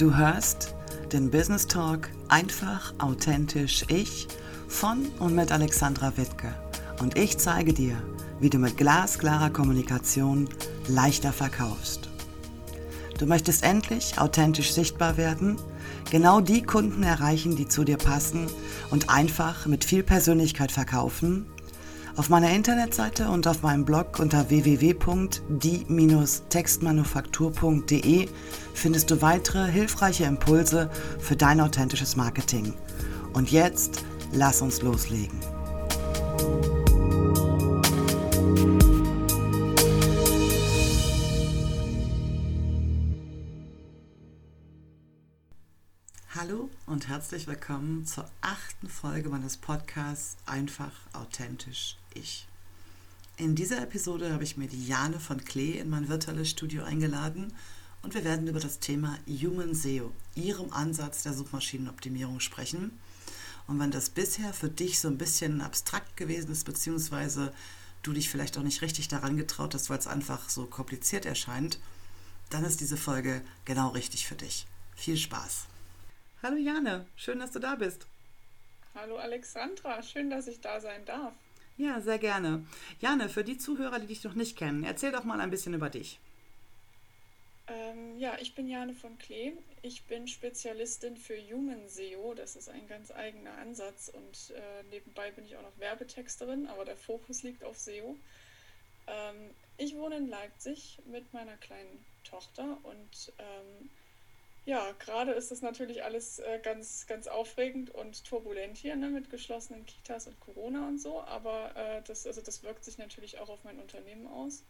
Du hörst den Business Talk einfach, authentisch ich von und mit Alexandra Wittke. Und ich zeige dir, wie du mit glasklarer Kommunikation leichter verkaufst. Du möchtest endlich authentisch sichtbar werden, genau die Kunden erreichen, die zu dir passen und einfach mit viel Persönlichkeit verkaufen auf meiner Internetseite und auf meinem Blog unter www.die-textmanufaktur.de findest du weitere hilfreiche Impulse für dein authentisches Marketing. Und jetzt lass uns loslegen. Hallo und herzlich willkommen zur achten Folge meines Podcasts Einfach authentisch ich. In dieser Episode habe ich mir die Jane von Klee in mein virtuelles Studio eingeladen und wir werden über das Thema Human SEO, ihrem Ansatz der Suchmaschinenoptimierung sprechen. Und wenn das bisher für dich so ein bisschen abstrakt gewesen ist, beziehungsweise du dich vielleicht auch nicht richtig daran getraut hast, weil es einfach so kompliziert erscheint, dann ist diese Folge genau richtig für dich. Viel Spaß. Hallo Jane, schön, dass du da bist. Hallo Alexandra, schön, dass ich da sein darf. Ja, sehr gerne. Jane, für die Zuhörer, die dich noch nicht kennen, erzähl doch mal ein bisschen über dich. Ähm, ja, ich bin Jane von Klee. Ich bin Spezialistin für Human SEO. Das ist ein ganz eigener Ansatz und äh, nebenbei bin ich auch noch Werbetexterin, aber der Fokus liegt auf SEO. Ähm, ich wohne in Leipzig mit meiner kleinen Tochter und ähm, ja, gerade ist das natürlich alles äh, ganz, ganz aufregend und turbulent hier ne, mit geschlossenen Kitas und Corona und so, aber äh, das, also das wirkt sich natürlich auch auf mein Unternehmen aus.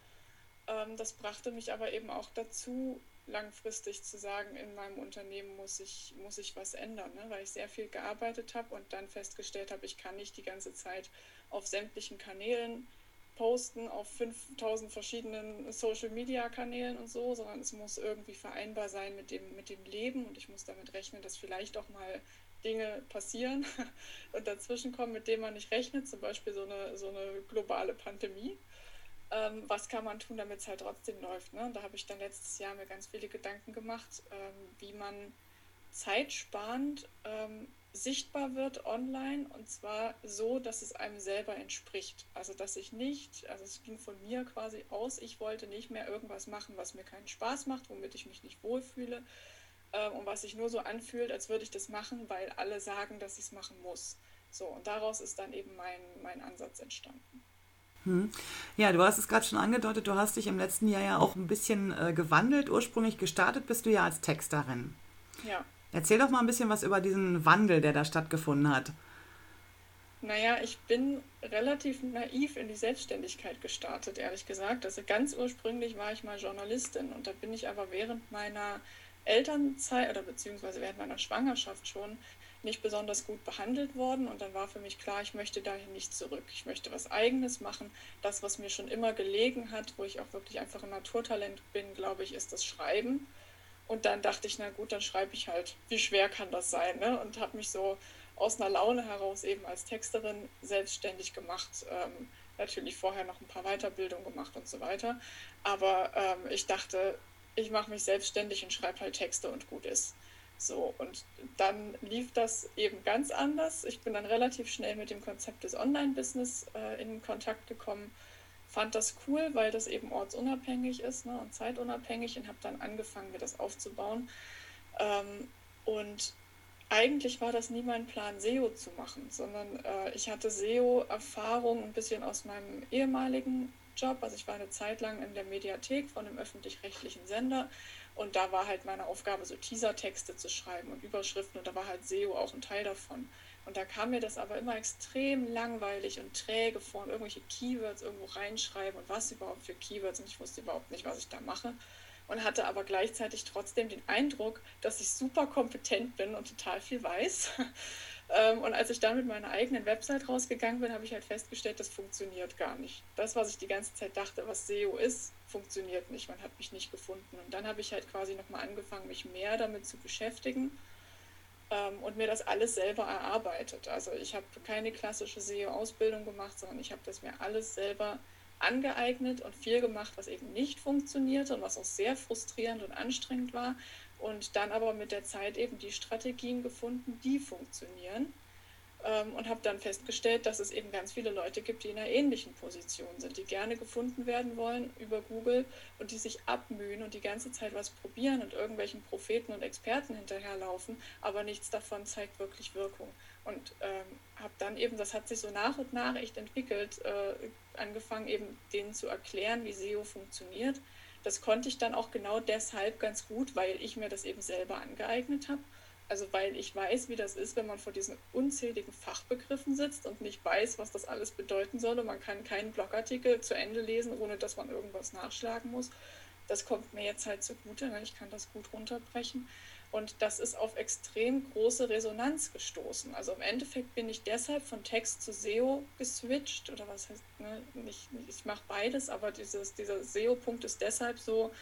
Ähm, das brachte mich aber eben auch dazu, langfristig zu sagen, in meinem Unternehmen muss ich, muss ich was ändern, ne, weil ich sehr viel gearbeitet habe und dann festgestellt habe, ich kann nicht die ganze Zeit auf sämtlichen Kanälen posten auf 5000 verschiedenen Social-Media-Kanälen und so, sondern es muss irgendwie vereinbar sein mit dem, mit dem Leben und ich muss damit rechnen, dass vielleicht auch mal Dinge passieren und dazwischen kommen, mit denen man nicht rechnet, zum Beispiel so eine, so eine globale Pandemie. Ähm, was kann man tun, damit es halt trotzdem läuft? Ne? Da habe ich dann letztes Jahr mir ganz viele Gedanken gemacht, ähm, wie man zeitsparend ähm, sichtbar wird online und zwar so, dass es einem selber entspricht. Also dass ich nicht, also es ging von mir quasi aus, ich wollte nicht mehr irgendwas machen, was mir keinen Spaß macht, womit ich mich nicht wohlfühle äh, und was sich nur so anfühlt, als würde ich das machen, weil alle sagen, dass ich es machen muss. So, und daraus ist dann eben mein, mein Ansatz entstanden. Hm. Ja, du hast es gerade schon angedeutet, du hast dich im letzten Jahr ja auch ein bisschen äh, gewandelt. Ursprünglich gestartet bist du ja als Texterin. Ja. Erzähl doch mal ein bisschen was über diesen Wandel, der da stattgefunden hat. Naja, ich bin relativ naiv in die Selbstständigkeit gestartet, ehrlich gesagt. Also ganz ursprünglich war ich mal Journalistin und da bin ich aber während meiner Elternzeit oder beziehungsweise während meiner Schwangerschaft schon nicht besonders gut behandelt worden und dann war für mich klar, ich möchte dahin nicht zurück. Ich möchte was eigenes machen. Das, was mir schon immer gelegen hat, wo ich auch wirklich einfach ein Naturtalent bin, glaube ich, ist das Schreiben. Und dann dachte ich, na gut, dann schreibe ich halt, wie schwer kann das sein? Ne? Und habe mich so aus einer Laune heraus eben als Texterin selbstständig gemacht. Ähm, natürlich vorher noch ein paar Weiterbildungen gemacht und so weiter. Aber ähm, ich dachte, ich mache mich selbstständig und schreibe halt Texte und gut ist. So, und dann lief das eben ganz anders. Ich bin dann relativ schnell mit dem Konzept des Online-Business äh, in Kontakt gekommen fand das cool, weil das eben ortsunabhängig ist ne, und zeitunabhängig und habe dann angefangen, mir das aufzubauen. Ähm, und eigentlich war das nie mein Plan, SEO zu machen, sondern äh, ich hatte SEO-Erfahrung ein bisschen aus meinem ehemaligen Job. Also ich war eine Zeit lang in der Mediathek von einem öffentlich-rechtlichen Sender und da war halt meine Aufgabe, so Teasertexte zu schreiben und Überschriften und da war halt SEO auch ein Teil davon. Und da kam mir das aber immer extrem langweilig und träge vor und irgendwelche Keywords irgendwo reinschreiben und was überhaupt für Keywords und ich wusste überhaupt nicht, was ich da mache. Und hatte aber gleichzeitig trotzdem den Eindruck, dass ich super kompetent bin und total viel weiß. Ähm, und als ich dann mit meiner eigenen Website rausgegangen bin, habe ich halt festgestellt, das funktioniert gar nicht. Das, was ich die ganze Zeit dachte, was SEO ist, funktioniert nicht. Man hat mich nicht gefunden. Und dann habe ich halt quasi nochmal angefangen, mich mehr damit zu beschäftigen ähm, und mir das alles selber erarbeitet. Also ich habe keine klassische SEO-Ausbildung gemacht, sondern ich habe das mir alles selber angeeignet und viel gemacht, was eben nicht funktionierte und was auch sehr frustrierend und anstrengend war. und dann aber mit der Zeit eben die Strategien gefunden, die funktionieren ähm, und habe dann festgestellt, dass es eben ganz viele Leute gibt, die in einer ähnlichen Position sind, die gerne gefunden werden wollen über Google und die sich abmühen und die ganze Zeit was probieren und irgendwelchen Propheten und Experten hinterherlaufen, aber nichts davon zeigt wirklich Wirkung. Und ähm, habe dann eben, das hat sich so nach und nach echt entwickelt, äh, angefangen eben denen zu erklären, wie SEO funktioniert. Das konnte ich dann auch genau deshalb ganz gut, weil ich mir das eben selber angeeignet habe also weil ich weiß, wie das ist, wenn man vor diesen unzähligen Fachbegriffen sitzt und nicht weiß, was das alles bedeuten soll. Und man kann keinen Blogartikel zu Ende lesen, ohne dass man irgendwas nachschlagen muss. Das kommt mir jetzt halt zugute. Ne? Ich kann das gut runterbrechen. Und das ist auf extrem große Resonanz gestoßen. Also im Endeffekt bin ich deshalb von Text zu SEO geswitcht. Oder was heißt, ne? nicht, ich mache beides, aber dieses, dieser SEO-Punkt ist deshalb so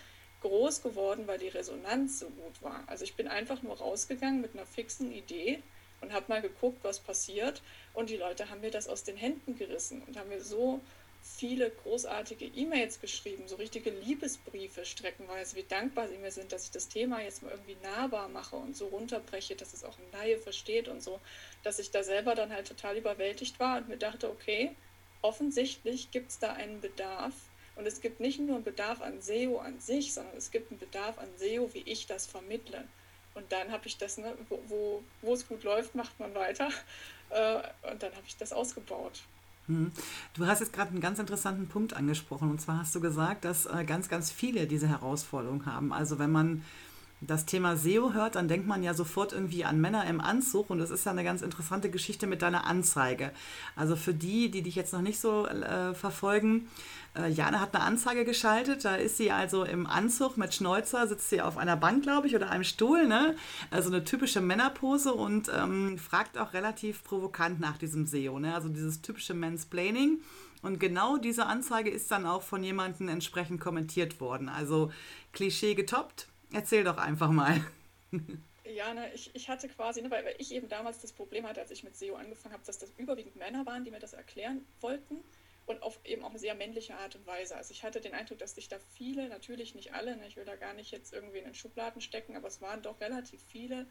groß geworden, weil die Resonanz so gut war. Also ich bin einfach nur rausgegangen mit einer fixen Idee und habe mal geguckt, was passiert. Und die Leute haben mir das aus den Händen gerissen und haben mir so viele großartige E-Mails geschrieben, so richtige Liebesbriefe streckenweise, wie dankbar sie mir sind, dass ich das Thema jetzt mal irgendwie nahbar mache und so runterbreche, dass es auch ein Laie versteht und so, dass ich da selber dann halt total überwältigt war und mir dachte, okay, offensichtlich gibt es da einen Bedarf und es gibt nicht nur einen Bedarf an SEO an sich, sondern es gibt einen Bedarf an SEO, wie ich das vermittle. Und dann habe ich das, ne, wo, wo, wo es gut läuft, macht man weiter. Äh, und dann habe ich das ausgebaut. Hm. Du hast jetzt gerade einen ganz interessanten Punkt angesprochen. Und zwar hast du gesagt, dass äh, ganz, ganz viele diese Herausforderung haben. Also wenn man das Thema SEO hört, dann denkt man ja sofort irgendwie an Männer im Anzug und das ist ja eine ganz interessante Geschichte mit deiner Anzeige. Also für die, die dich jetzt noch nicht so äh, verfolgen, äh, Jana hat eine Anzeige geschaltet, da ist sie also im Anzug mit Schnäuzer, sitzt sie auf einer Bank, glaube ich, oder einem Stuhl, ne? Also eine typische Männerpose und ähm, fragt auch relativ provokant nach diesem SEO, ne? Also dieses typische Mansplaining. Und genau diese Anzeige ist dann auch von jemandem entsprechend kommentiert worden. Also Klischee getoppt, Erzähl doch einfach mal. Ja, ne, ich, ich hatte quasi, ne, weil, weil ich eben damals das Problem hatte, als ich mit SEO angefangen habe, dass das überwiegend Männer waren, die mir das erklären wollten und auf eben auch eine sehr männliche Art und Weise. Also ich hatte den Eindruck, dass sich da viele, natürlich nicht alle, ne, ich will da gar nicht jetzt irgendwie in den Schubladen stecken, aber es waren doch relativ viele,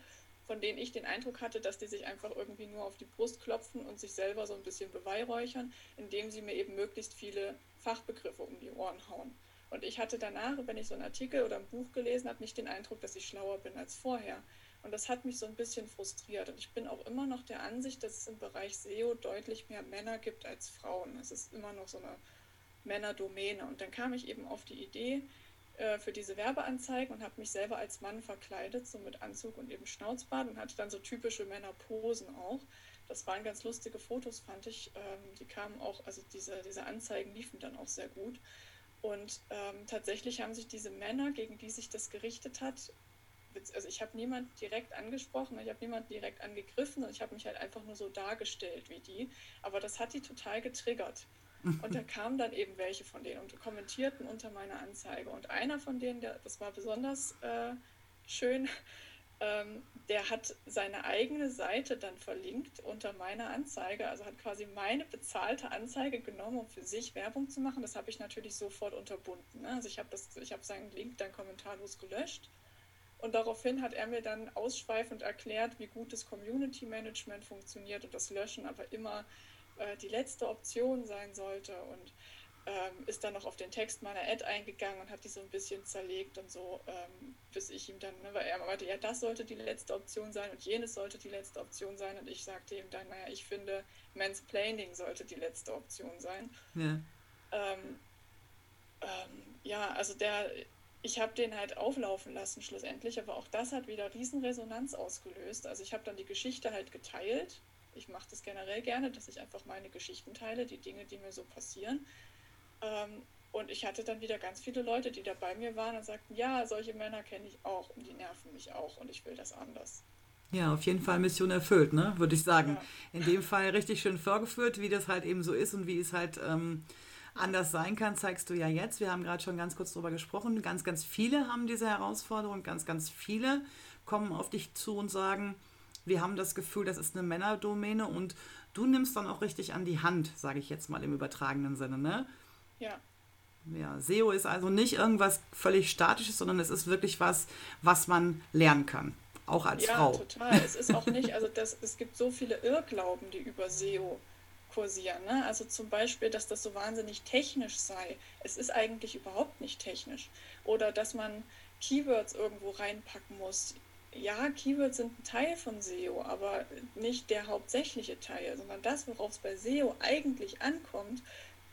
von denen ich den Eindruck hatte, dass die sich einfach irgendwie nur auf die Brust klopfen und sich selber so ein bisschen beweihräuchern, indem sie mir eben möglichst viele Fachbegriffe um die Ohren hauen. Und ich hatte danach, wenn ich so einen Artikel oder ein Buch gelesen habe, nicht den Eindruck, dass ich schlauer bin als vorher. Und das hat mich so ein bisschen frustriert. Und ich bin auch immer noch der Ansicht, dass es im Bereich SEO deutlich mehr Männer gibt als Frauen. Es ist immer noch so eine Männerdomäne. Und dann kam ich eben auf die Idee äh, für diese Werbeanzeigen und habe mich selber als Mann verkleidet, so mit Anzug und eben Schnauzbart und hatte dann so typische Männerposen auch. Das waren ganz lustige Fotos, fand ich. Ähm, die kamen auch, also diese, diese Anzeigen liefen dann auch sehr gut. Und ähm, tatsächlich haben sich diese Männer, gegen die sich das gerichtet hat, also ich habe niemanden direkt angesprochen, ich habe niemanden direkt angegriffen und ich habe mich halt einfach nur so dargestellt wie die. Aber das hat die total getriggert. Und da kamen dann eben welche von denen und kommentierten unter meiner Anzeige. Und einer von denen, der, das war besonders äh, schön, ähm, der hat seine eigene Seite dann verlinkt unter meiner Anzeige, also hat quasi meine bezahlte Anzeige genommen, um für sich Werbung zu machen. Das habe ich natürlich sofort unterbunden. Ne? Also ich habe hab seinen Link dann kommentarlos gelöscht. Und daraufhin hat er mir dann ausschweifend erklärt, wie gut das Community Management funktioniert und das Löschen aber immer äh, die letzte Option sein sollte. Und ähm, ist dann noch auf den Text meiner Ad eingegangen und hat die so ein bisschen zerlegt und so, ähm, bis ich ihm dann, ne, weil er meinte, ja, das sollte die letzte Option sein und jenes sollte die letzte Option sein und ich sagte ihm dann, naja, ich finde, Mansplaining sollte die letzte Option sein. Ja, ähm, ähm ja also der, ich habe den halt auflaufen lassen schlussendlich, aber auch das hat wieder Riesenresonanz ausgelöst. Also ich habe dann die Geschichte halt geteilt. Ich mache das generell gerne, dass ich einfach meine Geschichten teile, die Dinge, die mir so passieren. Ähm, und ich hatte dann wieder ganz viele Leute, die da bei mir waren und sagten, ja, solche Männer kenne ich auch und die nerven mich auch und ich will das anders. Ja, auf jeden Fall Mission erfüllt, ne? würde ich sagen. Ja. In dem Fall richtig schön vorgeführt, wie das halt eben so ist und wie es halt ähm, anders sein kann, zeigst du ja jetzt. Wir haben gerade schon ganz kurz darüber gesprochen. Ganz, ganz viele haben diese Herausforderung. Ganz, ganz viele kommen auf dich zu und sagen, wir haben das Gefühl, das ist eine Männerdomäne und du nimmst dann auch richtig an die Hand, sage ich jetzt mal im übertragenen Sinne, ne? Ja. Ja, SEO ist also nicht irgendwas völlig Statisches, sondern es ist wirklich was, was man lernen kann, auch als ja, Frau. Ja, total. Es ist auch nicht, also das, es gibt so viele Irrglauben, die über SEO kursieren. Ne? Also zum Beispiel, dass das so wahnsinnig technisch sei. Es ist eigentlich überhaupt nicht technisch. Oder dass man Keywords irgendwo reinpacken muss. Ja, Keywords sind ein Teil von SEO, aber nicht der hauptsächliche Teil, sondern das, worauf es bei SEO eigentlich ankommt,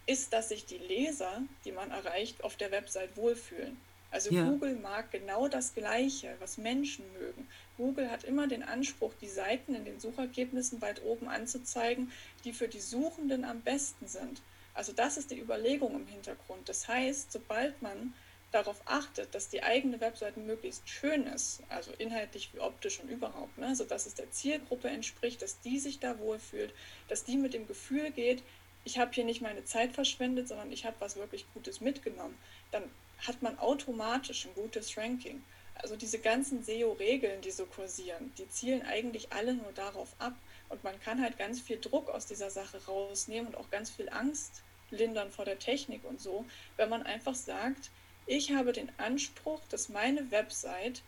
ist, dass sich die Leser, die man erreicht, auf der Website wohlfühlen. Also ja. Google mag genau das Gleiche, was Menschen mögen. Google hat immer den Anspruch, die Seiten in den Suchergebnissen weit oben anzuzeigen, die für die Suchenden am besten sind. Also das ist die Überlegung im Hintergrund. Das heißt, sobald man darauf achtet, dass die eigene Webseite möglichst schön ist, also inhaltlich wie optisch und überhaupt, ne, sodass es der Zielgruppe entspricht, dass die sich da wohlfühlt, dass die mit dem Gefühl geht, ich habe hier nicht meine Zeit verschwendet, sondern ich habe was wirklich Gutes mitgenommen, dann hat man automatisch ein gutes Ranking. Also diese ganzen SEO-Regeln, die so kursieren, die zielen eigentlich alle nur darauf ab. Und man kann halt ganz viel Druck aus dieser Sache rausnehmen und auch ganz viel Angst lindern vor der Technik und so, wenn man einfach sagt, ich habe den Anspruch, dass meine Website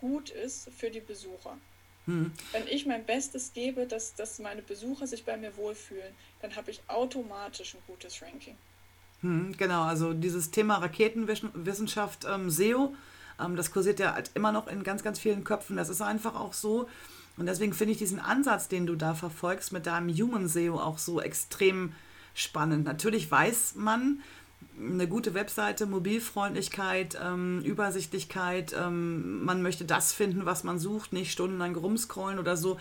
gut ist für die Besucher. Hm. Wenn ich mein Bestes gebe, dass, dass meine Besucher sich bei mir wohlfühlen, dann habe ich automatisch ein gutes Ranking. Hm, genau, also dieses Thema Raketenwissenschaft, ähm, SEO, ähm, das kursiert ja halt immer noch in ganz, ganz vielen Köpfen. Das ist einfach auch so. Und deswegen finde ich diesen Ansatz, den du da verfolgst mit deinem Human SEO auch so extrem spannend. Natürlich weiß man, eine gute Webseite, Mobilfreundlichkeit, ähm, Übersichtlichkeit, ähm, man möchte das finden, was man sucht, nicht stundenlang rumscrollen oder so.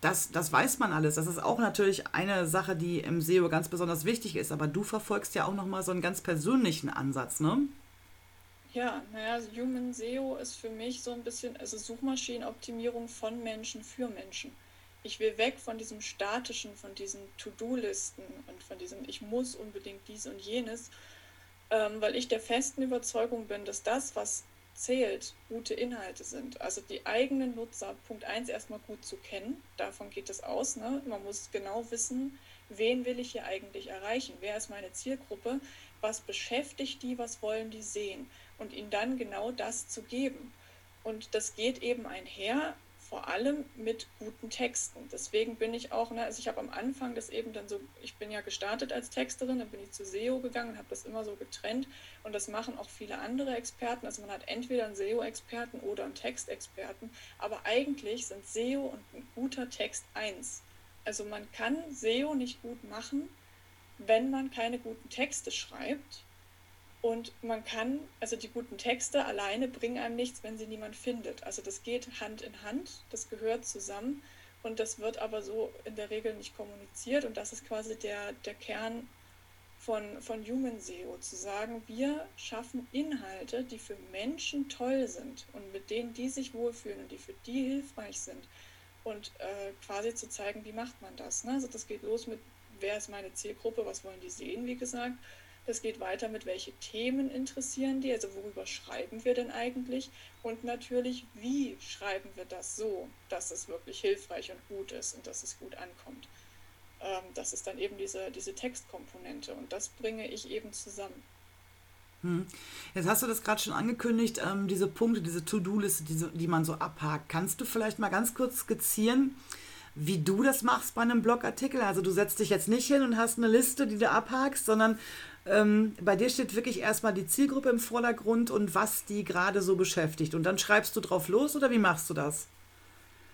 Das, das weiß man alles. Das ist auch natürlich eine Sache, die im SEO ganz besonders wichtig ist. Aber du verfolgst ja auch nochmal so einen ganz persönlichen Ansatz, ne? Ja, naja, Human SEO ist für mich so ein bisschen, also Suchmaschinenoptimierung von Menschen für Menschen. Ich will weg von diesem statischen, von diesen To-Do-Listen und von diesem Ich muss unbedingt dies und jenes, ähm, weil ich der festen Überzeugung bin, dass das, was zählt, gute Inhalte sind. Also die eigenen Nutzer, Punkt 1, erstmal gut zu kennen. Davon geht es aus. Ne? Man muss genau wissen, wen will ich hier eigentlich erreichen? Wer ist meine Zielgruppe? Was beschäftigt die? Was wollen die sehen? Und ihnen dann genau das zu geben. Und das geht eben einher vor allem mit guten Texten. Deswegen bin ich auch, ne, also ich habe am Anfang das eben dann so, ich bin ja gestartet als Texterin, dann bin ich zu SEO gegangen und habe das immer so getrennt und das machen auch viele andere Experten. Also man hat entweder einen SEO-Experten oder einen Textexperten, aber eigentlich sind SEO und ein guter Text eins. Also man kann SEO nicht gut machen, wenn man keine guten Texte schreibt und man kann, also die guten Texte alleine bringen einem nichts, wenn sie niemand findet. Also das geht Hand in Hand, das gehört zusammen und das wird aber so in der Regel nicht kommuniziert und das ist quasi der, der Kern von, von Human SEO, zu sagen, wir schaffen Inhalte, die für Menschen toll sind und mit denen die sich wohlfühlen und die für die hilfreich sind und äh, quasi zu zeigen, wie macht man das. Ne? Also das geht los mit, wer ist meine Zielgruppe, was wollen die sehen, wie gesagt es geht weiter mit, welche Themen interessieren die, also worüber schreiben wir denn eigentlich und natürlich, wie schreiben wir das so, dass es wirklich hilfreich und gut ist und dass es gut ankommt. Ähm, das ist dann eben diese, diese Textkomponente und das bringe ich eben zusammen. Hm. Jetzt hast du das gerade schon angekündigt, ähm, diese Punkte, diese To-Do-Liste, die, die man so abhakt. Kannst du vielleicht mal ganz kurz skizzieren, wie du das machst bei einem Blogartikel? Also du setzt dich jetzt nicht hin und hast eine Liste, die du abhakst, sondern ähm, bei dir steht wirklich erstmal die Zielgruppe im Vordergrund und was die gerade so beschäftigt. Und dann schreibst du drauf los oder wie machst du das?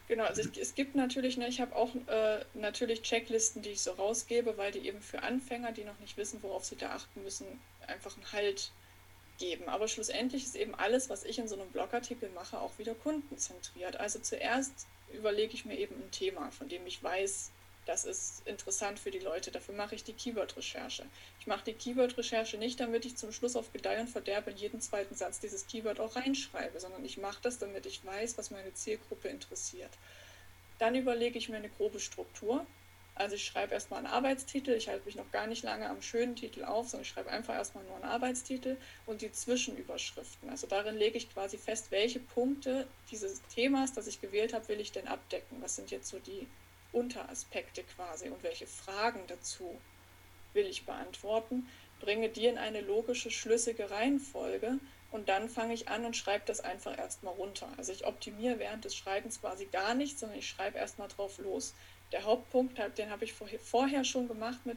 Genau, also es, es gibt natürlich, ne, ich habe auch äh, natürlich Checklisten, die ich so rausgebe, weil die eben für Anfänger, die noch nicht wissen, worauf sie da achten müssen, einfach einen Halt geben. Aber schlussendlich ist eben alles, was ich in so einem Blogartikel mache, auch wieder kundenzentriert. Also zuerst überlege ich mir eben ein Thema, von dem ich weiß, das ist interessant für die Leute. Dafür mache ich die Keyword-Recherche. Ich mache die Keyword-Recherche nicht, damit ich zum Schluss auf Gedeih und Verderb in jeden zweiten Satz dieses Keyword auch reinschreibe, sondern ich mache das, damit ich weiß, was meine Zielgruppe interessiert. Dann überlege ich mir eine grobe Struktur. Also ich schreibe erstmal einen Arbeitstitel, ich halte mich noch gar nicht lange am schönen Titel auf, sondern ich schreibe einfach erstmal nur einen Arbeitstitel und die Zwischenüberschriften. Also darin lege ich quasi fest, welche Punkte dieses Themas, das ich gewählt habe, will ich denn abdecken. Was sind jetzt so die Unteraspekte quasi und welche Fragen dazu will ich beantworten. bringe die in eine logische, schlüssige Reihenfolge und dann fange ich an und schreibe das einfach erstmal runter. Also ich optimiere während des Schreibens quasi gar nichts, sondern ich schreibe erstmal drauf los. Der Hauptpunkt, den habe ich vorher schon gemacht mit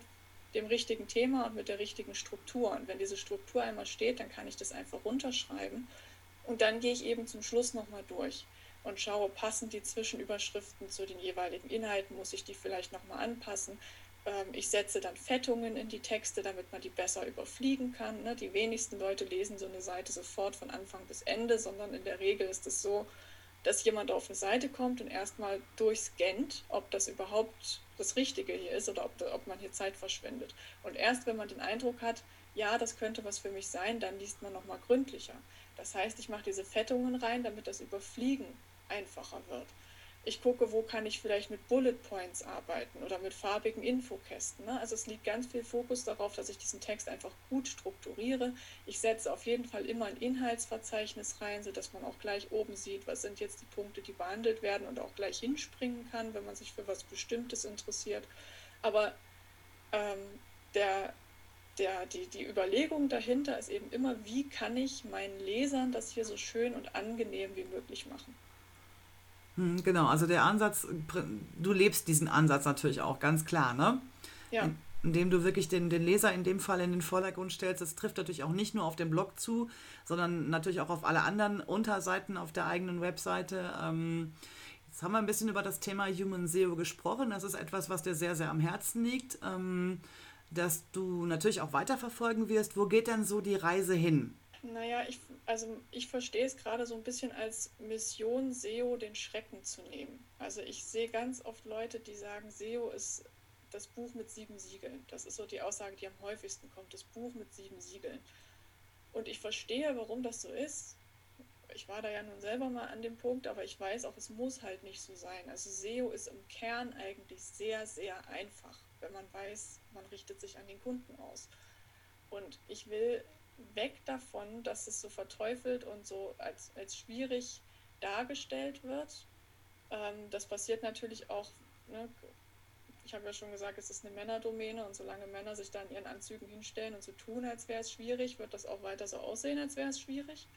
dem richtigen Thema und mit der richtigen Struktur. Und wenn diese Struktur einmal steht, dann kann ich das einfach runterschreiben. Und dann gehe ich eben zum Schluss nochmal durch und schaue, passen die Zwischenüberschriften zu den jeweiligen Inhalten, muss ich die vielleicht nochmal anpassen. Ähm, ich setze dann Fettungen in die Texte, damit man die besser überfliegen kann. Ne? Die wenigsten Leute lesen so eine Seite sofort von Anfang bis Ende, sondern in der Regel ist es so, dass jemand auf eine Seite kommt und erstmal durchscannt, ob das überhaupt das Richtige hier ist oder ob, ob man hier Zeit verschwendet. Und erst wenn man den Eindruck hat, ja, das könnte was für mich sein, dann liest man nochmal gründlicher. Das heißt, ich mache diese Fettungen rein, damit das Überfliegen einfacher wird. Ich gucke, wo kann ich vielleicht mit Bullet Points arbeiten oder mit farbigen Infokästen. Ne? Also es liegt ganz viel Fokus darauf, dass ich diesen Text einfach gut strukturiere. Ich setze auf jeden Fall immer ein Inhaltsverzeichnis rein, sodass man auch gleich oben sieht, was sind jetzt die Punkte, die behandelt werden und auch gleich hinspringen kann, wenn man sich für was Bestimmtes interessiert. Aber ähm, der, der, die, die Überlegung dahinter ist eben immer, wie kann ich meinen Lesern das hier so schön und angenehm wie möglich machen. Hm, genau, also der Ansatz, du lebst diesen Ansatz natürlich auch ganz klar, ne? Ja. indem du wirklich den, den Leser in dem Fall in den Vordergrund stellst. Das trifft natürlich auch nicht nur auf den Blog zu, sondern natürlich auch auf alle anderen Unterseiten auf der eigenen Webseite. Ähm, jetzt haben wir ein bisschen über das Thema Human SEO gesprochen. Das ist etwas, was dir sehr, sehr am Herzen liegt, ähm, dass du natürlich auch weiterverfolgen wirst. Wo geht denn so die Reise hin? Naja, ich, also ich verstehe es gerade so ein bisschen als Mission, SEO den Schrecken zu nehmen. Also ich sehe ganz oft Leute, die sagen, SEO ist das Buch mit sieben Siegeln. Das ist so die Aussage, die am häufigsten kommt, das Buch mit sieben Siegeln. Und ich verstehe, warum das so ist. Ich war da ja nun selber mal an dem Punkt, aber ich weiß auch, es muss halt nicht so sein. Also SEO ist im Kern eigentlich sehr, sehr einfach, wenn man weiß, man richtet sich an den Kunden aus. Und ich will weg davon, dass es so verteufelt und so als, als schwierig dargestellt wird. Ähm, das passiert natürlich auch, ne, ich habe ja schon gesagt, es ist eine Männerdomäne und solange Männer sich da in ihren Anzügen hinstellen und so tun, als wäre es schwierig, wird das auch weiter so aussehen, als wäre es schwierig.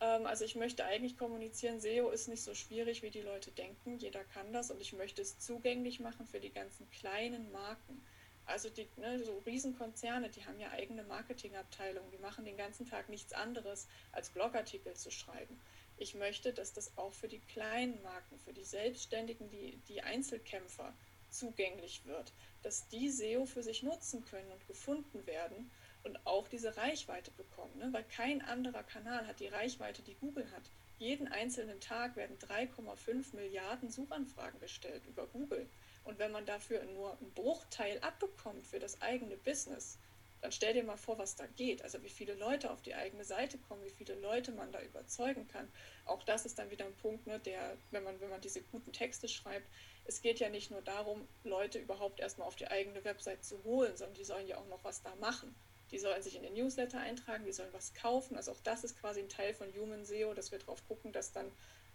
Ähm, also ich möchte eigentlich kommunizieren, SEO ist nicht so schwierig, wie die Leute denken, jeder kann das und ich möchte es zugänglich machen für die ganzen kleinen Marken. Also die ne, so Riesenkonzerne, die haben ja eigene Marketingabteilungen, die machen den ganzen Tag nichts anderes, als Blogartikel zu schreiben. Ich möchte, dass das auch für die kleinen Marken, für die Selbstständigen, die, die Einzelkämpfer zugänglich wird, dass die SEO für sich nutzen können und gefunden werden und auch diese Reichweite bekommen. Ne? Weil kein anderer Kanal hat die Reichweite, die Google hat. Jeden einzelnen Tag werden 3,5 Milliarden Suchanfragen gestellt über Google. Und wenn man dafür nur einen Bruchteil abbekommt für das eigene Business, dann stell dir mal vor, was da geht. Also wie viele Leute auf die eigene Seite kommen, wie viele Leute man da überzeugen kann. Auch das ist dann wieder ein Punkt, ne, der, wenn man, wenn man diese guten Texte schreibt, es geht ja nicht nur darum, Leute überhaupt erstmal auf die eigene Website zu holen, sondern die sollen ja auch noch was da machen. Die sollen sich in den Newsletter eintragen, die sollen was kaufen. Also auch das ist quasi ein Teil von Human SEO, dass wir darauf gucken, dass dann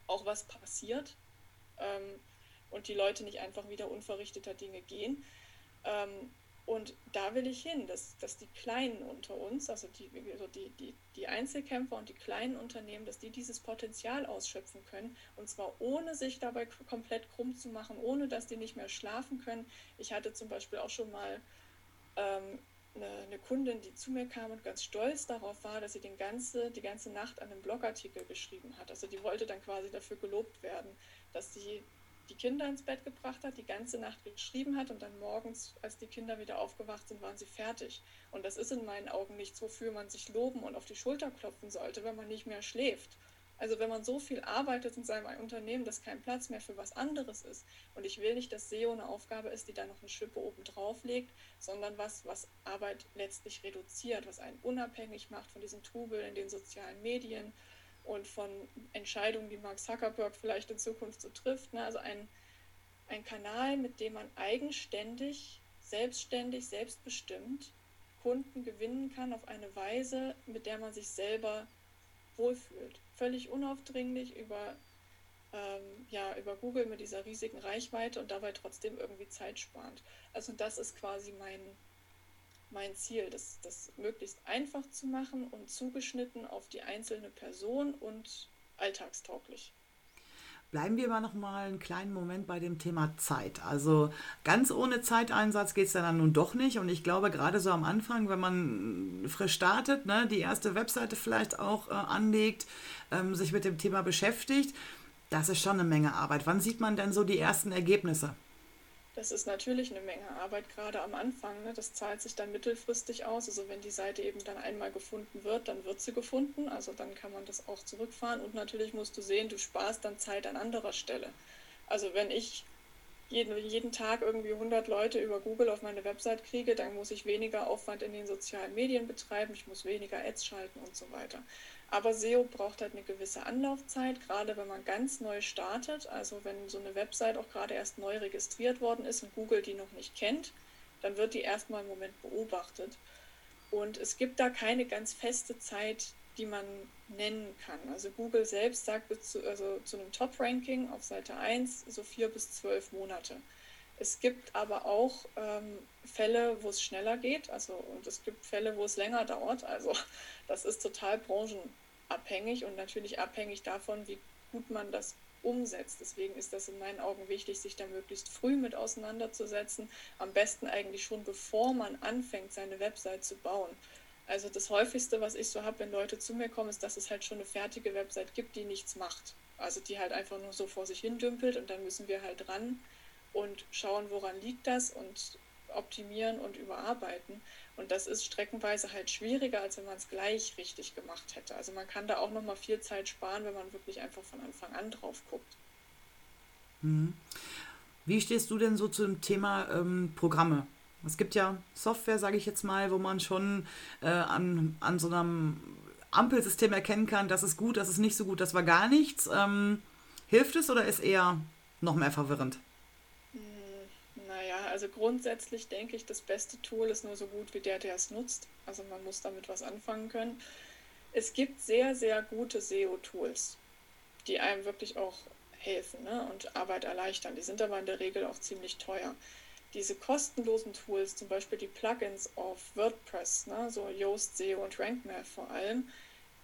auch was passiert. Ähm, und die Leute nicht einfach wieder unverrichteter Dinge gehen. Ähm, und da will ich hin, dass, dass die Kleinen unter uns, also die, also die, die, die Einzelkämpfer und die kleinen Unternehmen, dass die dieses Potenzial ausschöpfen können. Und zwar ohne sich dabei komplett krumm zu machen, ohne dass die nicht mehr schlafen können. Ich hatte zum Beispiel auch schon mal ähm, eine, eine, Kundin, die zu mir kam und ganz stolz darauf war, dass sie den ganze, die ganze Nacht an einem Blogartikel geschrieben hat. Also die wollte dann quasi dafür gelobt werden, dass sie die Kinder ins Bett gebracht hat, die ganze Nacht geschrieben hat und dann morgens, als die Kinder wieder aufgewacht sind, waren sie fertig. Und das ist in meinen Augen nichts, wofür man sich loben und auf die Schulter klopfen sollte, wenn man nicht mehr schläft. Also wenn man so viel arbeitet in seinem Unternehmen, dass kein Platz mehr für was anderes ist. Und ich will nicht, dass SEO eine Aufgabe ist, die da noch eine Schippe oben drauf legt, sondern was, was Arbeit letztlich reduziert, was einen unabhängig macht von diesem Trubel in den sozialen Medien, und von Entscheidungen, die Mark Zuckerberg vielleicht in Zukunft so trifft. Ne? Also ein, ein Kanal, mit dem man eigenständig, selbstständig, selbstbestimmt Kunden gewinnen kann auf eine Weise, mit der man sich selber wohlfühlt. Völlig unaufdringlich über, ähm, ja, über Google mit dieser riesigen Reichweite und dabei trotzdem irgendwie Zeit sparend. Also das ist quasi mein, mein Ziel, das, das möglichst einfach zu machen und zugeschnitten auf die einzelne Person und alltagstauglich. Bleiben wir aber noch mal einen kleinen Moment bei dem Thema Zeit. Also ganz ohne Zeiteinsatz geht es dann nun doch nicht. Und ich glaube, gerade so am Anfang, wenn man frisch startet, ne, die erste Webseite vielleicht auch äh, anlegt, ähm, sich mit dem Thema beschäftigt, das ist schon eine Menge Arbeit. Wann sieht man denn so die ersten Ergebnisse? Das ist natürlich eine Menge Arbeit, gerade am Anfang. Ne? Das zahlt sich dann mittelfristig aus. Also wenn die Seite eben dann einmal gefunden wird, dann wird sie gefunden. Also dann kann man das auch zurückfahren. Und natürlich musst du sehen, du sparst dann Zeit an anderer Stelle. Also wenn ich jeden, jeden Tag irgendwie 100 Leute über Google auf meine Website kriege, dann muss ich weniger Aufwand in den sozialen Medien betreiben, ich muss weniger Ads schalten und so weiter. Aber SEO braucht halt eine gewisse Anlaufzeit, gerade wenn man ganz neu startet. Also wenn so eine Website auch gerade erst neu registriert worden ist und Google die noch nicht kennt, dann wird die erstmal im Moment beobachtet. Und es gibt da keine ganz feste Zeit, die man nennen kann. Also Google selbst sagt zu, also zu einem Top-Ranking auf Seite 1 so vier bis zwölf Monate. Es gibt aber auch ähm, Fälle, wo es schneller geht, also und es gibt Fälle, wo es länger dauert. Also das ist total branchenabhängig und natürlich abhängig davon, wie gut man das umsetzt. Deswegen ist das in meinen Augen wichtig, sich da möglichst früh mit auseinanderzusetzen. Am besten eigentlich schon bevor man anfängt, seine Website zu bauen. Also das häufigste, was ich so habe, wenn Leute zu mir kommen, ist, dass es halt schon eine fertige Website gibt, die nichts macht. Also die halt einfach nur so vor sich hin dümpelt und dann müssen wir halt ran und schauen, woran liegt das und optimieren und überarbeiten. Und das ist streckenweise halt schwieriger, als wenn man es gleich richtig gemacht hätte. Also man kann da auch nochmal viel Zeit sparen, wenn man wirklich einfach von Anfang an drauf guckt. Mhm. Wie stehst du denn so zum Thema ähm, Programme? Es gibt ja Software, sage ich jetzt mal, wo man schon äh, an, an so einem Ampelsystem erkennen kann, das ist gut, das ist nicht so gut, das war gar nichts. Ähm, hilft es oder ist eher noch mehr verwirrend? Also grundsätzlich denke ich, das beste Tool ist nur so gut wie der, der es nutzt. Also man muss damit was anfangen können. Es gibt sehr, sehr gute SEO-Tools, die einem wirklich auch helfen ne? und Arbeit erleichtern. Die sind aber in der Regel auch ziemlich teuer diese kostenlosen Tools, zum Beispiel die Plugins auf WordPress, ne, so Yoast, SEO und RankMath vor allem,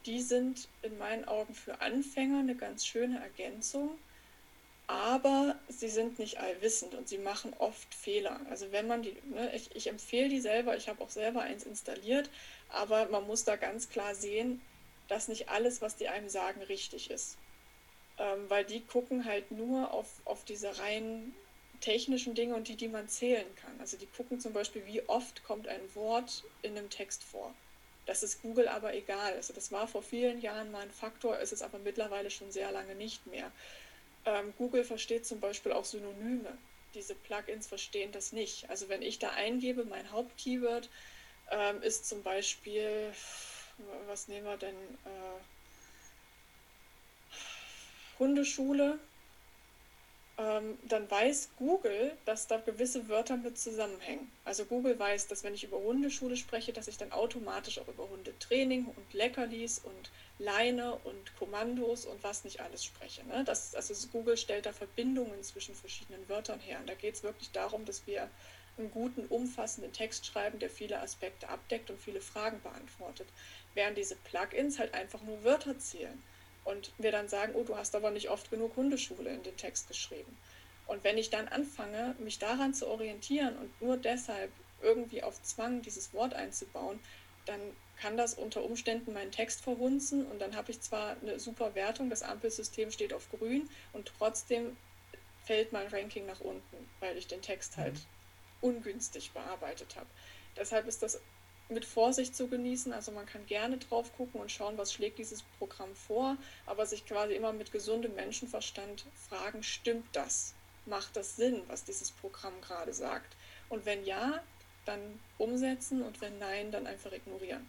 die sind in meinen Augen für Anfänger eine ganz schöne Ergänzung, aber sie sind nicht allwissend und sie machen oft Fehler. Also wenn man die, ne, ich, ich empfehle die selber, ich habe auch selber eins installiert, aber man muss da ganz klar sehen, dass nicht alles, was die einem sagen, richtig ist. Ähm, weil die gucken halt nur auf, auf diese reinen technischen Dinge und die, die man zählen kann. Also die gucken zum Beispiel, wie oft kommt ein Wort in einem Text vor. Das ist Google aber egal. Also das war vor vielen Jahren mal ein Faktor, ist es aber mittlerweile schon sehr lange nicht mehr. Ähm, Google versteht zum Beispiel auch Synonyme. Diese Plugins verstehen das nicht. Also wenn ich da eingebe, mein Hauptkeyword ähm, ist zum Beispiel, was nehmen wir denn? Äh, Hundeschule, ähm, dann weiß Google, dass da gewisse Wörter mit zusammenhängen. Also Google weiß, dass wenn ich über Hundeschule spreche, dass ich dann automatisch auch über Hundetraining und Leckerlis und Leine und Kommandos und was nicht alles spreche. Ne? Das, also Google stellt da Verbindungen zwischen verschiedenen Wörtern her. Und da geht es wirklich darum, dass wir einen guten, umfassenden Text schreiben, der viele Aspekte abdeckt und viele Fragen beantwortet. Während diese Plugins halt einfach nur Wörter zählen und wir dann sagen, oh, du hast aber nicht oft genug Hundeschule in den Text geschrieben. Und wenn ich dann anfange, mich daran zu orientieren und nur deshalb irgendwie auf Zwang dieses Wort einzubauen, dann kann das unter Umständen meinen Text verhunzen und dann habe ich zwar eine super Wertung, das Ampelsystem steht auf grün und trotzdem fällt mein Ranking nach unten, weil ich den Text halt mhm. ungünstig bearbeitet habe. Deshalb ist das mit Vorsicht zu genießen. Also man kann gerne drauf gucken und schauen, was schlägt dieses Programm vor, aber sich quasi immer mit gesundem Menschenverstand fragen, stimmt das? Macht das Sinn, was dieses Programm gerade sagt? Und wenn ja, dann umsetzen und wenn nein, dann einfach ignorieren.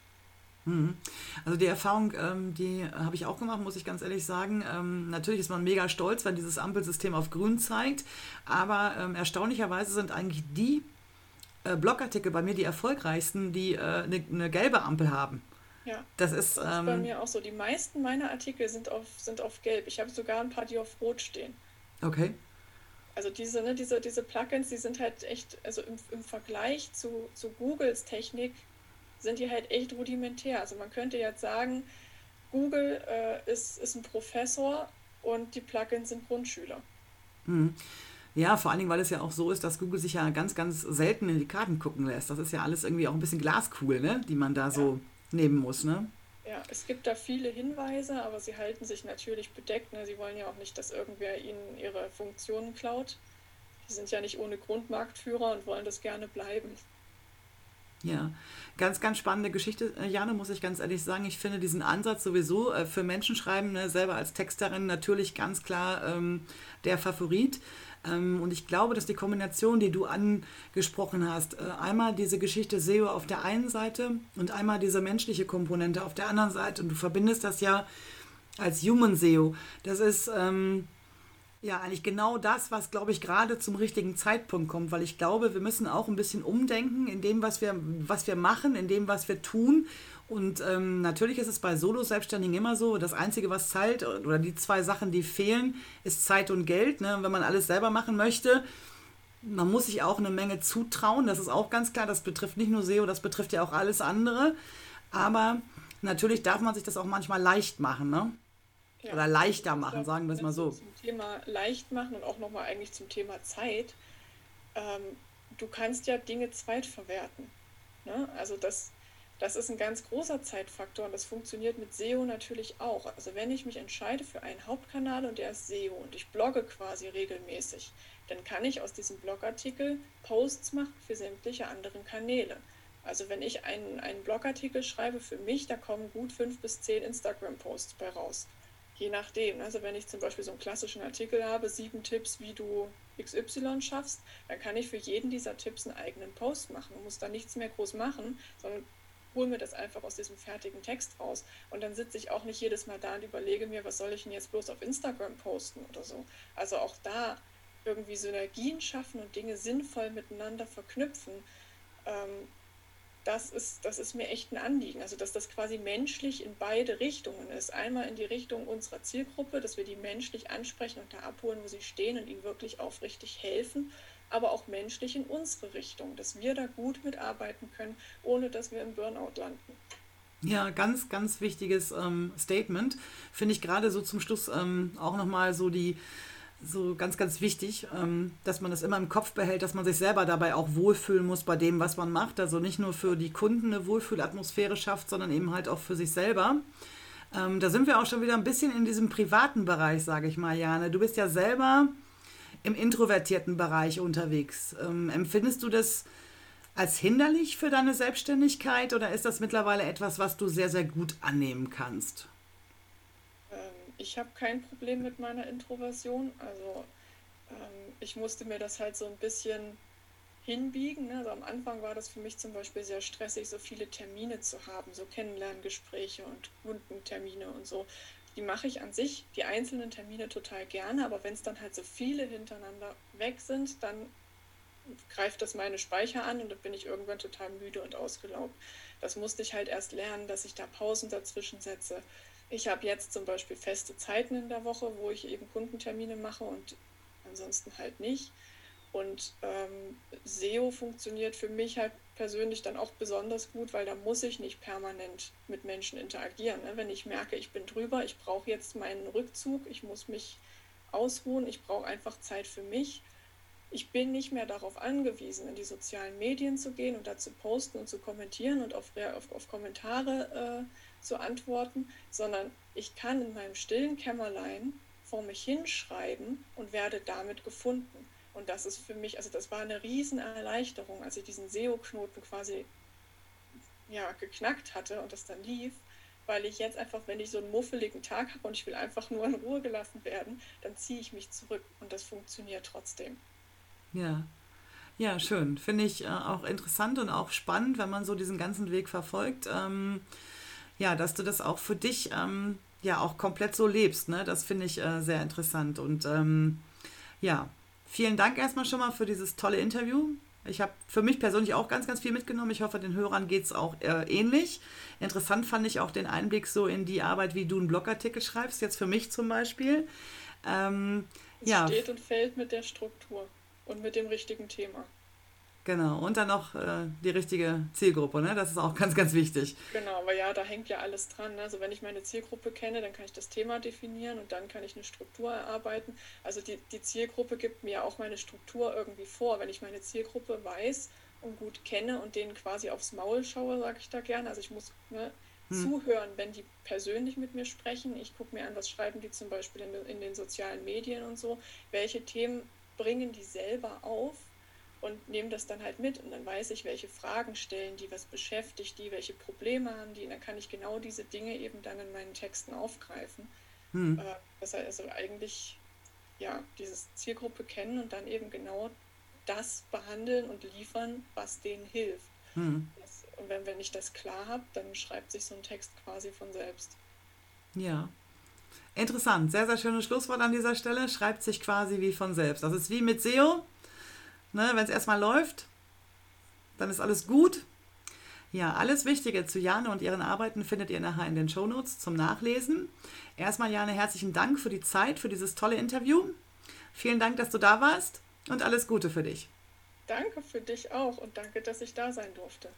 Mhm. Also die Erfahrung, ähm, die habe ich auch gemacht, muss ich ganz ehrlich sagen. Ähm, natürlich ist man mega stolz, wenn dieses Ampelsystem auf grün zeigt, aber ähm, erstaunlicherweise sind eigentlich die äh, Blogartikel bei mir die erfolgreichsten, die äh, eine, eine gelbe Ampel haben. Ja, das ist, das ist ähm, bei mir auch so. Die meisten meiner Artikel sind auf, sind auf gelb. Ich habe sogar ein paar, die auf rot stehen. Okay. Also diese, ne, diese, diese Plugins, die sind halt echt, also im, im Vergleich zu, zu Googles Technik sind die halt echt rudimentär. Also man könnte jetzt sagen, Google äh, ist, ist ein Professor und die Plugins sind Grundschüler. Hm. Ja, vor allen Dingen, weil es ja auch so ist, dass Google sich ja ganz, ganz selten in die Karten gucken lässt. Das ist ja alles irgendwie auch ein bisschen Glaskugel, ne? die man da ja. so nehmen muss. Ne? Ja, es gibt da viele Hinweise, aber sie halten sich natürlich bedeckt. Ne? Sie wollen ja auch nicht, dass irgendwer ihnen ihre Funktionen klaut. Die sind ja nicht ohne Grund Marktführer und wollen das gerne bleiben. Ja, ganz, ganz spannende Geschichte, äh, Jane, muss ich ganz ehrlich sagen. Ich finde diesen Ansatz sowieso äh, für Menschen schreiben, ne, selber als Texterin natürlich ganz klar ähm, der Favorit. Ähm, und ich glaube, dass die Kombination, die du angesprochen hast, äh, einmal diese Geschichte SEO auf der einen Seite und einmal diese menschliche Komponente auf der anderen Seite, und du verbindest das ja als Human SEO, das ist... Ähm, ja, eigentlich genau das, was, glaube ich, gerade zum richtigen Zeitpunkt kommt, weil ich glaube, wir müssen auch ein bisschen umdenken in dem, was wir, was wir machen, in dem, was wir tun. Und ähm, natürlich ist es bei Solo-Selbstständigen immer so, das Einzige, was zahlt, oder die zwei Sachen, die fehlen, ist Zeit und Geld. Ne? Wenn man alles selber machen möchte, man muss sich auch eine Menge zutrauen, das ist auch ganz klar, das betrifft nicht nur SEO, das betrifft ja auch alles andere. Aber natürlich darf man sich das auch manchmal leicht machen. Ne? Ja. Oder leichter machen, sagen wir es mal so. Zum Thema leicht machen und auch nochmal eigentlich zum Thema Zeit. Ähm, du kannst ja Dinge zweitverwerten. Ne? Also das, das ist ein ganz großer Zeitfaktor und das funktioniert mit SEO natürlich auch. Also wenn ich mich entscheide für einen Hauptkanal und der ist SEO und ich blogge quasi regelmäßig, dann kann ich aus diesem Blogartikel Posts machen für sämtliche anderen Kanäle. Also wenn ich einen, einen Blogartikel schreibe für mich, da kommen gut fünf bis zehn Instagram-Posts bei raus. Je nachdem. Also wenn ich zum Beispiel so einen klassischen Artikel habe, sieben Tipps, wie du XY schaffst, dann kann ich für jeden dieser Tipps einen eigenen Post machen und muss da nichts mehr groß machen, sondern hole mir das einfach aus diesem fertigen Text raus. Und dann sitze ich auch nicht jedes Mal da und überlege mir, was soll ich denn jetzt bloß auf Instagram posten oder so. Also auch da irgendwie Synergien schaffen und Dinge sinnvoll miteinander verknüpfen. Ähm, das ist, das ist mir echt ein Anliegen. Also, dass das quasi menschlich in beide Richtungen ist. Einmal in die Richtung unserer Zielgruppe, dass wir die menschlich ansprechen und da abholen, wo sie stehen und ihnen wirklich aufrichtig helfen, aber auch menschlich in unsere Richtung, dass wir da gut mitarbeiten können, ohne dass wir im Burnout landen. Ja, ganz, ganz wichtiges ähm, Statement. Finde ich gerade so zum Schluss ähm, auch nochmal so die so ganz, ganz wichtig, ähm, dass man das immer im Kopf behält, dass man sich selber dabei auch wohlfühlen muss bei dem, was man macht. Also nicht nur für die Kunden eine Wohlfühlatmosphäre schafft, sondern eben halt auch für sich selber. Ähm, da sind wir auch schon wieder ein bisschen in diesem privaten Bereich, sage ich mal, Jane. Du bist ja selber im introvertierten Bereich unterwegs. Ähm, empfindest du das als hinderlich für deine Selbstständigkeit oder ist das mittlerweile etwas, was du sehr, sehr gut annehmen kannst? ich habe kein Problem mit meiner Introversion. Also ähm, ich musste mir das halt so ein bisschen hinbiegen. Ne? Also am Anfang war das für mich zum Beispiel sehr stressig, so viele Termine zu haben, so Kennenlerngespräche und Kundentermine und so. Die mache ich an sich, die einzelnen Termine total gerne, aber wenn es dann halt so viele hintereinander weg sind, dann greift das meine Speicher an und dann bin ich irgendwann total müde und ausgelaugt. Das musste ich halt erst lernen, dass ich da Pausen dazwischen setze, ich habe jetzt zum Beispiel feste Zeiten in der Woche, wo ich eben Kundentermine mache und ansonsten halt nicht. Und ähm, SEO funktioniert für mich halt persönlich dann auch besonders gut, weil da muss ich nicht permanent mit Menschen interagieren. Ne? Wenn ich merke, ich bin drüber, ich brauche jetzt meinen Rückzug, ich muss mich ausruhen, ich brauche einfach Zeit für mich. Ich bin nicht mehr darauf angewiesen, in die sozialen Medien zu gehen und da zu posten und zu kommentieren und auf, auf, auf Kommentare äh, zu antworten, sondern ich kann in meinem stillen Kämmerlein vor mich hinschreiben und werde damit gefunden. Und das ist für mich, also das war eine Riesenerleichterung, als ich diesen SEO-Knoten quasi ja, geknackt hatte und das dann lief, weil ich jetzt einfach, wenn ich so einen muffeligen Tag habe und ich will einfach nur in Ruhe gelassen werden, dann ziehe ich mich zurück und das funktioniert trotzdem. Ja, ja, schön. Finde ich äh, auch interessant und auch spannend, wenn man so diesen ganzen Weg verfolgt. Ähm, ja, dass du das auch für dich ähm, ja auch komplett so lebst. Ne? Das finde ich äh, sehr interessant. Und ähm, ja, vielen Dank erstmal schon mal für dieses tolle Interview. Ich habe für mich persönlich auch ganz, ganz viel mitgenommen. Ich hoffe, den Hörern geht es auch äh, ähnlich. Interessant fand ich auch den Einblick so in die Arbeit, wie du einen Blogartikel schreibst, jetzt für mich zum Beispiel. Ähm, Es ja. steht und fällt mit der Struktur und mit dem richtigen Thema. Genau, und dann noch äh, die richtige Zielgruppe, ne? Das ist auch ganz, ganz wichtig. Genau, aber ja, da hängt ja alles dran. Ne? Also wenn ich meine Zielgruppe kenne, dann kann ich das Thema definieren und dann kann ich eine Struktur erarbeiten. Also die, die Zielgruppe gibt mir auch meine Struktur irgendwie vor. Wenn ich meine Zielgruppe weiß und gut kenne und denen quasi aufs Maul schaue, sage ich da gerne. Also ich muss ne, hm. zuhören, wenn die persönlich mit mir sprechen. Ich gucke mir an, was schreiben die zum Beispiel in, in den sozialen Medien und so. Welche Themen bringen die selber auf? Und nehme das dann halt mit und dann weiß ich, welche Fragen stellen die, was beschäftigt die, welche Probleme haben die und dann kann ich genau diese Dinge eben dann in meinen Texten aufgreifen. Hm. Äh, das heißt also eigentlich ja dieses Zielgruppe kennen und dann eben genau das behandeln und liefern, was denen hilft. Hm. Das, und wenn, wenn ich das klar habe, dann schreibt sich so ein Text quasi von selbst. Ja. Interessant, sehr, sehr schönes Schlusswort an dieser Stelle. Schreibt sich quasi wie von selbst. Das ist wie mit SEO Ne, Wenn es erstmal läuft, dann ist alles gut. Ja, alles Wichtige zu Jane und ihren Arbeiten findet ihr nachher in den Shownotes zum Nachlesen. Erstmal, Jane, herzlichen Dank für die Zeit, für dieses tolle Interview. Vielen Dank, dass du da warst und alles Gute für dich. Danke für dich auch und danke, dass ich da sein durfte.